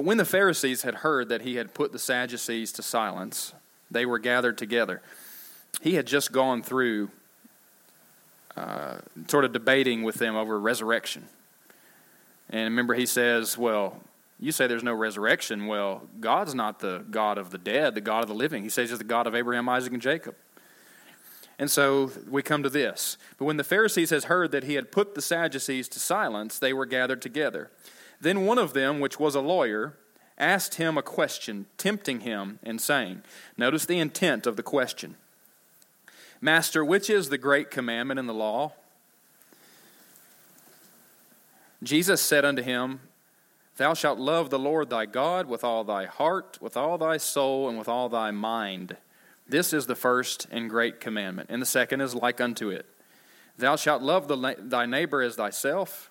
But when the Pharisees had heard that he had put the Sadducees to silence, they were gathered together. He had just gone through uh, sort of debating with them over resurrection. And remember, he says, Well, you say there's no resurrection. Well, God's not the God of the dead, the God of the living. He says he's the God of Abraham, Isaac, and Jacob. And so we come to this. But when the Pharisees had heard that he had put the Sadducees to silence, they were gathered together. Then one of them, which was a lawyer, asked him a question, tempting him and saying, Notice the intent of the question Master, which is the great commandment in the law? Jesus said unto him, Thou shalt love the Lord thy God with all thy heart, with all thy soul, and with all thy mind. This is the first and great commandment. And the second is like unto it Thou shalt love the, thy neighbor as thyself.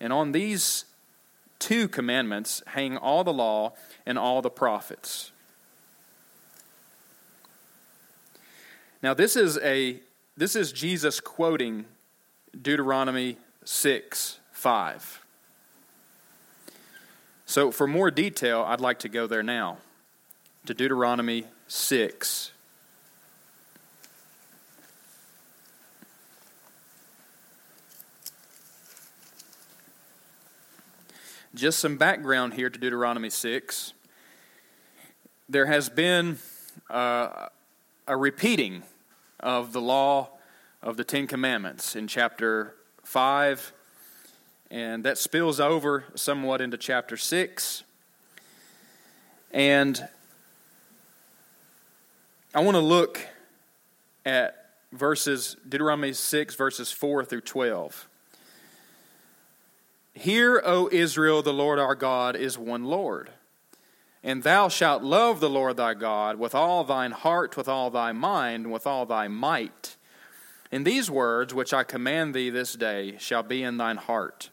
And on these two commandments hang all the law and all the prophets. Now this is a this is Jesus quoting Deuteronomy 6 5. So for more detail, I'd like to go there now to Deuteronomy 6 Just some background here to Deuteronomy 6. There has been uh, a repeating of the law of the Ten Commandments in chapter 5, and that spills over somewhat into chapter 6. And I want to look at verses, Deuteronomy 6, verses 4 through 12. Hear, O Israel, the Lord our God is one Lord. And thou shalt love the Lord thy God with all thine heart, with all thy mind, and with all thy might. And these words which I command thee this day shall be in thine heart.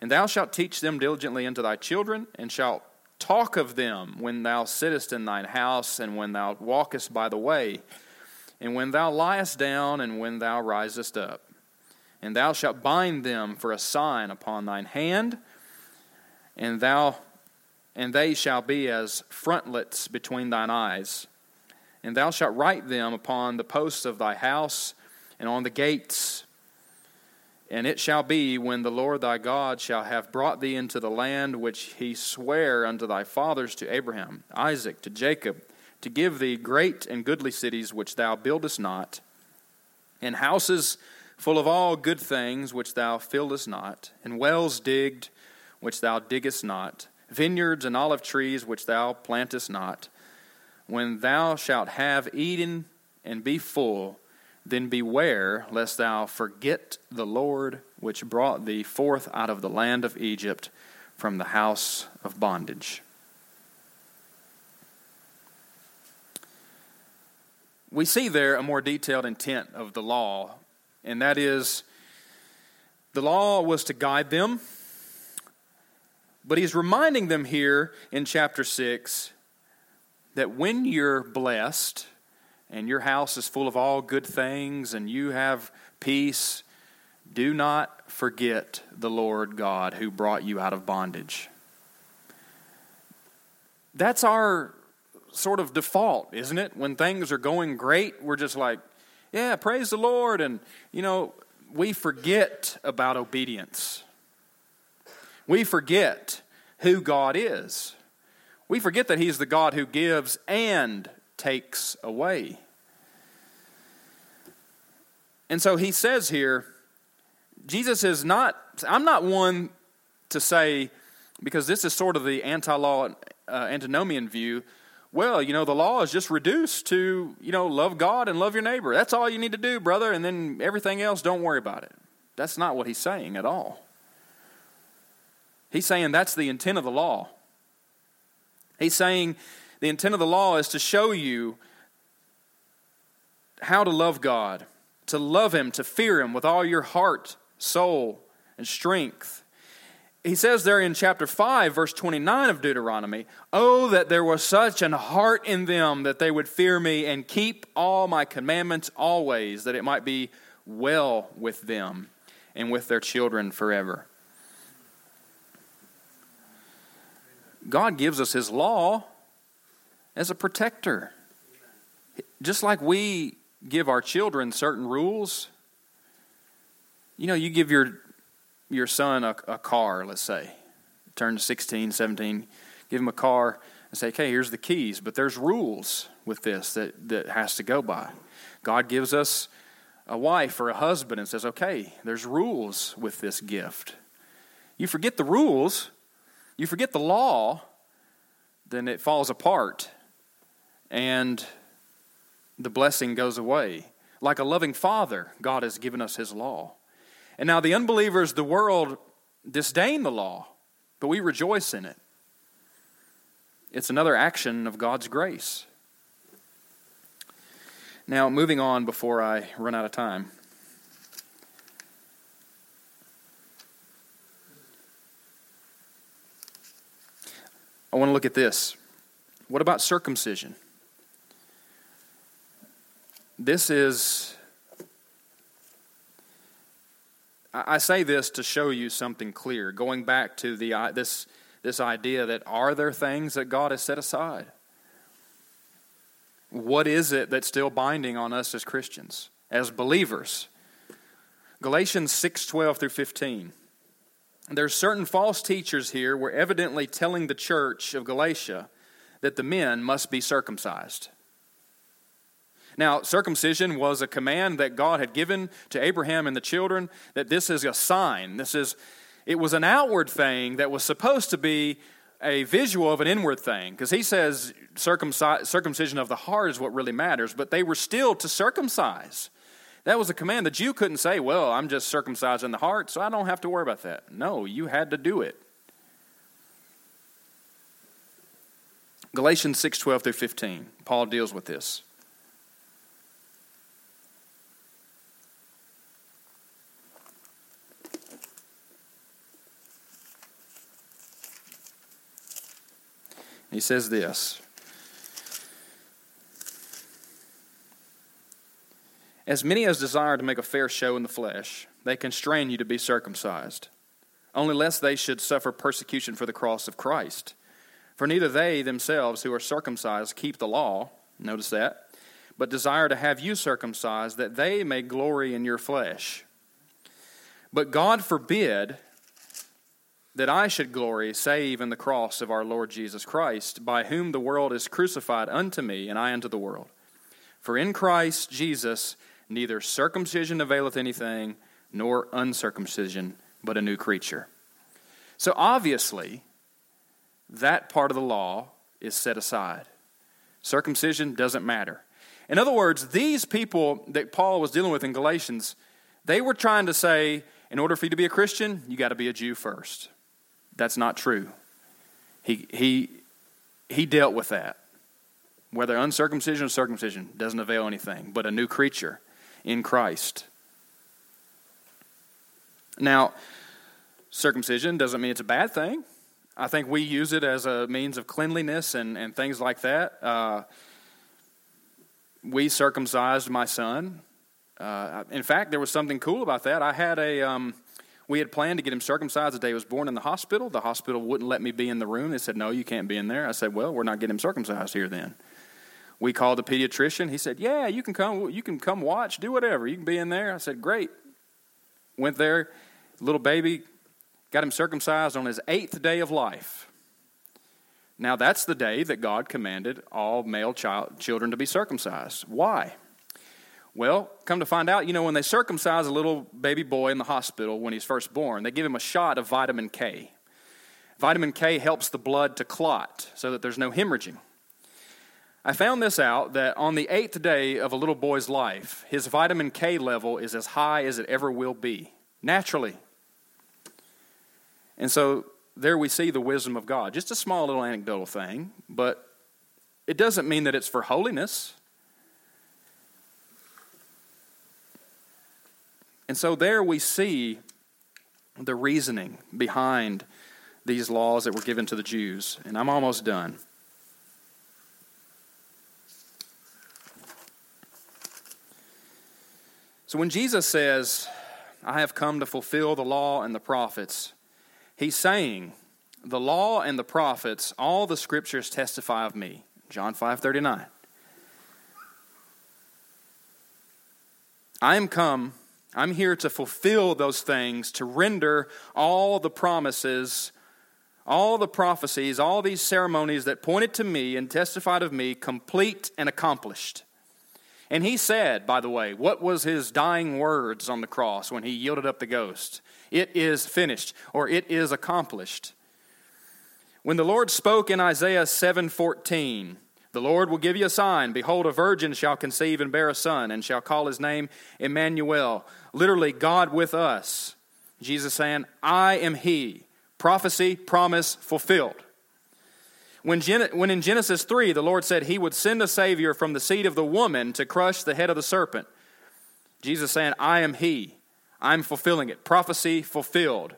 And thou shalt teach them diligently unto thy children, and shalt talk of them when thou sittest in thine house, and when thou walkest by the way, and when thou liest down, and when thou risest up and thou shalt bind them for a sign upon thine hand, and thou and they shall be as frontlets between thine eyes. And thou shalt write them upon the posts of thy house and on the gates. And it shall be when the Lord thy God shall have brought thee into the land which he sware unto thy fathers to Abraham, Isaac, to Jacob, to give thee great and goodly cities which thou buildest not, and houses full of all good things which thou fillest not, and wells digged which thou diggest not, vineyards and olive trees which thou plantest not. When thou shalt have eaten and be full, then beware lest thou forget the Lord which brought thee forth out of the land of Egypt from the house of bondage. We see there a more detailed intent of the law and that is the law was to guide them. But he's reminding them here in chapter 6 that when you're blessed and your house is full of all good things and you have peace, do not forget the Lord God who brought you out of bondage. That's our sort of default, isn't it? When things are going great, we're just like, yeah, praise the Lord. And, you know, we forget about obedience. We forget who God is. We forget that He's the God who gives and takes away. And so He says here, Jesus is not, I'm not one to say, because this is sort of the anti law, uh, antinomian view, well, you know, the law is just reduced to, you know, love God and love your neighbor. That's all you need to do, brother, and then everything else, don't worry about it. That's not what he's saying at all. He's saying that's the intent of the law. He's saying the intent of the law is to show you how to love God, to love Him, to fear Him with all your heart, soul, and strength. He says there in chapter 5, verse 29 of Deuteronomy, Oh, that there was such an heart in them that they would fear me and keep all my commandments always, that it might be well with them and with their children forever. God gives us His law as a protector. Just like we give our children certain rules, you know, you give your, your son a, a car, let's say, turn 16, 17, give him a car and say, okay, here's the keys, but there's rules with this that, that has to go by. God gives us a wife or a husband and says, okay, there's rules with this gift. You forget the rules, you forget the law, then it falls apart and the blessing goes away. Like a loving father, God has given us his law. And now the unbelievers, the world, disdain the law, but we rejoice in it. It's another action of God's grace. Now, moving on before I run out of time. I want to look at this. What about circumcision? This is, I say this to show you something clear, going back to the, uh, this, this idea that are there things that God has set aside? What is it that's still binding on us as Christians, as believers? Galatians 6 12 through 15 there's certain false teachers here were evidently telling the church of Galatia that the men must be circumcised. Now, circumcision was a command that God had given to Abraham and the children that this is a sign. This is it was an outward thing that was supposed to be a visual of an inward thing because he says circumcision of the heart is what really matters, but they were still to circumcise. That was a command. The Jew couldn't say, Well, I'm just circumcised in the heart, so I don't have to worry about that. No, you had to do it. Galatians 6 12 through 15, Paul deals with this. He says this As many as desire to make a fair show in the flesh, they constrain you to be circumcised, only lest they should suffer persecution for the cross of Christ. For neither they themselves who are circumcised keep the law, notice that, but desire to have you circumcised, that they may glory in your flesh. But God forbid that I should glory save in the cross of our Lord Jesus Christ, by whom the world is crucified unto me, and I unto the world. For in Christ Jesus, neither circumcision availeth anything, nor uncircumcision, but a new creature. So obviously, that part of the law is set aside. Circumcision doesn't matter. In other words, these people that Paul was dealing with in Galatians, they were trying to say, in order for you to be a Christian, you got to be a Jew first. That's not true. He, he, he dealt with that. Whether uncircumcision or circumcision doesn't avail anything, but a new creature in Christ. Now, circumcision doesn't mean it's a bad thing. I think we use it as a means of cleanliness and, and things like that. Uh, we circumcised my son. Uh, in fact, there was something cool about that. I had a, um, we had planned to get him circumcised the day he was born in the hospital. The hospital wouldn't let me be in the room. They said, no, you can't be in there. I said, well, we're not getting him circumcised here then. We called the pediatrician. He said, "Yeah, you can come. You can come watch. Do whatever. You can be in there." I said, "Great." Went there. Little baby got him circumcised on his eighth day of life. Now that's the day that God commanded all male child, children to be circumcised. Why? Well, come to find out, you know, when they circumcise a little baby boy in the hospital when he's first born, they give him a shot of vitamin K. Vitamin K helps the blood to clot so that there's no hemorrhaging. I found this out that on the eighth day of a little boy's life, his vitamin K level is as high as it ever will be, naturally. And so there we see the wisdom of God. Just a small little anecdotal thing, but it doesn't mean that it's for holiness. And so there we see the reasoning behind these laws that were given to the Jews. And I'm almost done. So when Jesus says, I have come to fulfill the law and the prophets, he's saying, the law and the prophets, all the scriptures testify of me. John 5:39. I am come I'm here to fulfill those things, to render all the promises, all the prophecies, all these ceremonies that pointed to me and testified of me complete and accomplished. And he said, by the way, what was his dying words on the cross when he yielded up the ghost? It is finished, or it is accomplished. When the Lord spoke in Isaiah 7:14, the Lord will give you a sign. Behold, a virgin shall conceive and bear a son, and shall call his name Emmanuel. Literally, God with us. Jesus saying, I am He. Prophecy, promise, fulfilled. When, Gen- when in Genesis 3, the Lord said He would send a Savior from the seed of the woman to crush the head of the serpent. Jesus saying, I am He. I'm fulfilling it. Prophecy fulfilled.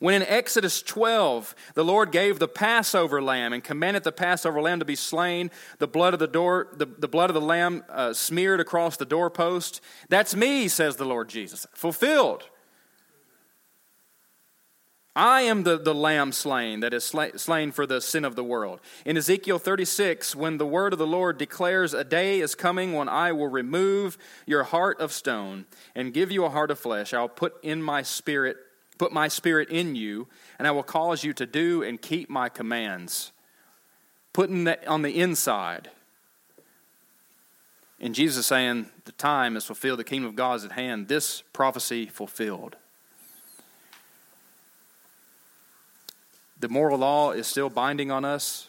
When in Exodus 12, the Lord gave the Passover lamb and commanded the Passover lamb to be slain, the blood of the door, the, the blood of the lamb uh, smeared across the doorpost. That's me, says the Lord Jesus. Fulfilled. I am the, the lamb slain that is slain for the sin of the world. In Ezekiel 36, when the word of the Lord declares, A day is coming when I will remove your heart of stone and give you a heart of flesh, I'll put in my spirit put my spirit in you, and I will cause you to do and keep my commands. Putting that on the inside. And Jesus saying, The time is fulfilled, the kingdom of God is at hand. This prophecy fulfilled. The moral law is still binding on us.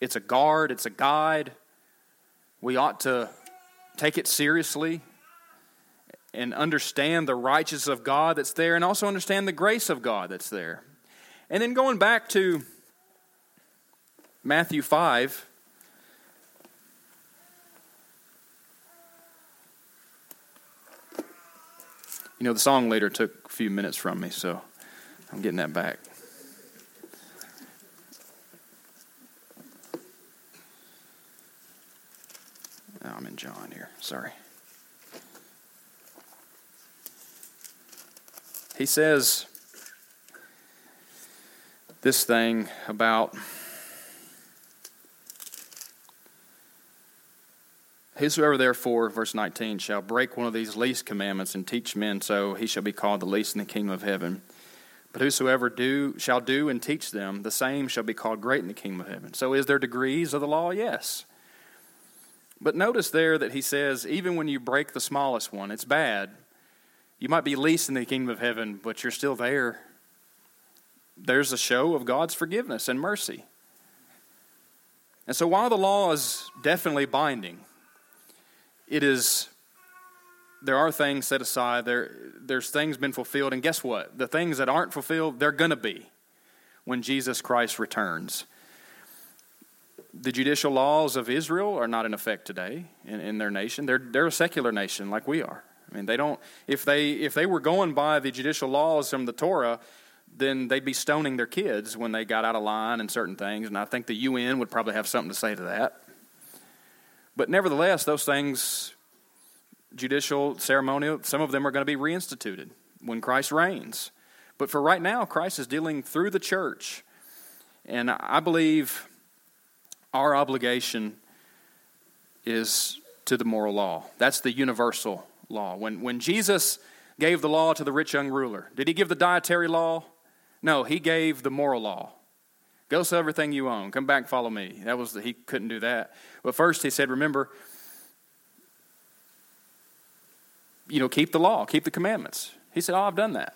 It's a guard, it's a guide. We ought to take it seriously and understand the righteousness of God that's there and also understand the grace of God that's there. And then going back to Matthew 5. You know, the song later took a few minutes from me, so I'm getting that back. Oh, I'm in John here. Sorry. He says this thing about Whosoever therefore, verse 19, shall break one of these least commandments and teach men so, he shall be called the least in the kingdom of heaven. But whosoever do shall do and teach them, the same shall be called great in the kingdom of heaven. So is there degrees of the law? Yes. But notice there that he says, even when you break the smallest one, it's bad. You might be least in the kingdom of heaven, but you're still there. There's a show of God's forgiveness and mercy. And so while the law is definitely binding, it is there are things set aside, there there's things been fulfilled, and guess what? The things that aren't fulfilled, they're gonna be when Jesus Christ returns. The judicial laws of Israel are not in effect today in, in their nation. They're, they're a secular nation like we are. I mean, they don't. If they if they were going by the judicial laws from the Torah, then they'd be stoning their kids when they got out of line and certain things. And I think the UN would probably have something to say to that. But nevertheless, those things, judicial, ceremonial, some of them are going to be reinstituted when Christ reigns. But for right now, Christ is dealing through the church. And I believe our obligation is to the moral law. That's the universal law. When, when Jesus gave the law to the rich young ruler, did he give the dietary law? No, he gave the moral law. Go sell everything you own. Come back, follow me. That was the, he couldn't do that. But first he said, remember, you know, keep the law, keep the commandments. He said, "Oh, I've done that."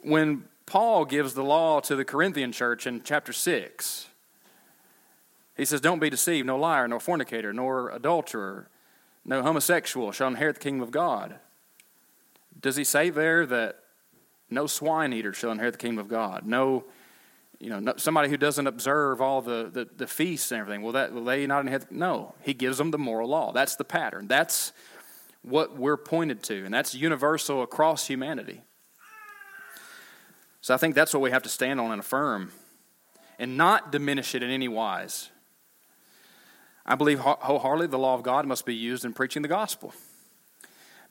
When Paul gives the law to the Corinthian church in chapter 6. He says, Don't be deceived, no liar, no fornicator, nor adulterer, no homosexual shall inherit the kingdom of God. Does he say there that no swine eater shall inherit the kingdom of God? No, you know, no, somebody who doesn't observe all the, the, the, feasts and everything, will, that, will they not inherit? No, he gives them the moral law. That's the pattern. That's what we're pointed to, and that's universal across humanity. So I think that's what we have to stand on and affirm and not diminish it in any wise. I believe wholeheartedly the law of God must be used in preaching the gospel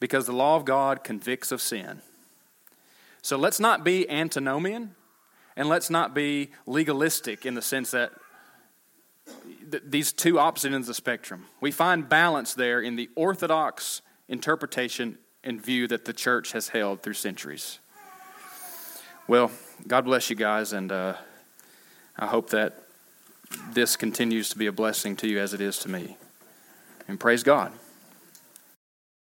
because the law of God convicts of sin. So let's not be antinomian and let's not be legalistic in the sense that th- these two opposite ends of the spectrum. We find balance there in the orthodox interpretation and view that the church has held through centuries. Well, God bless you guys, and uh, I hope that this continues to be a blessing to you as it is to me. And praise God.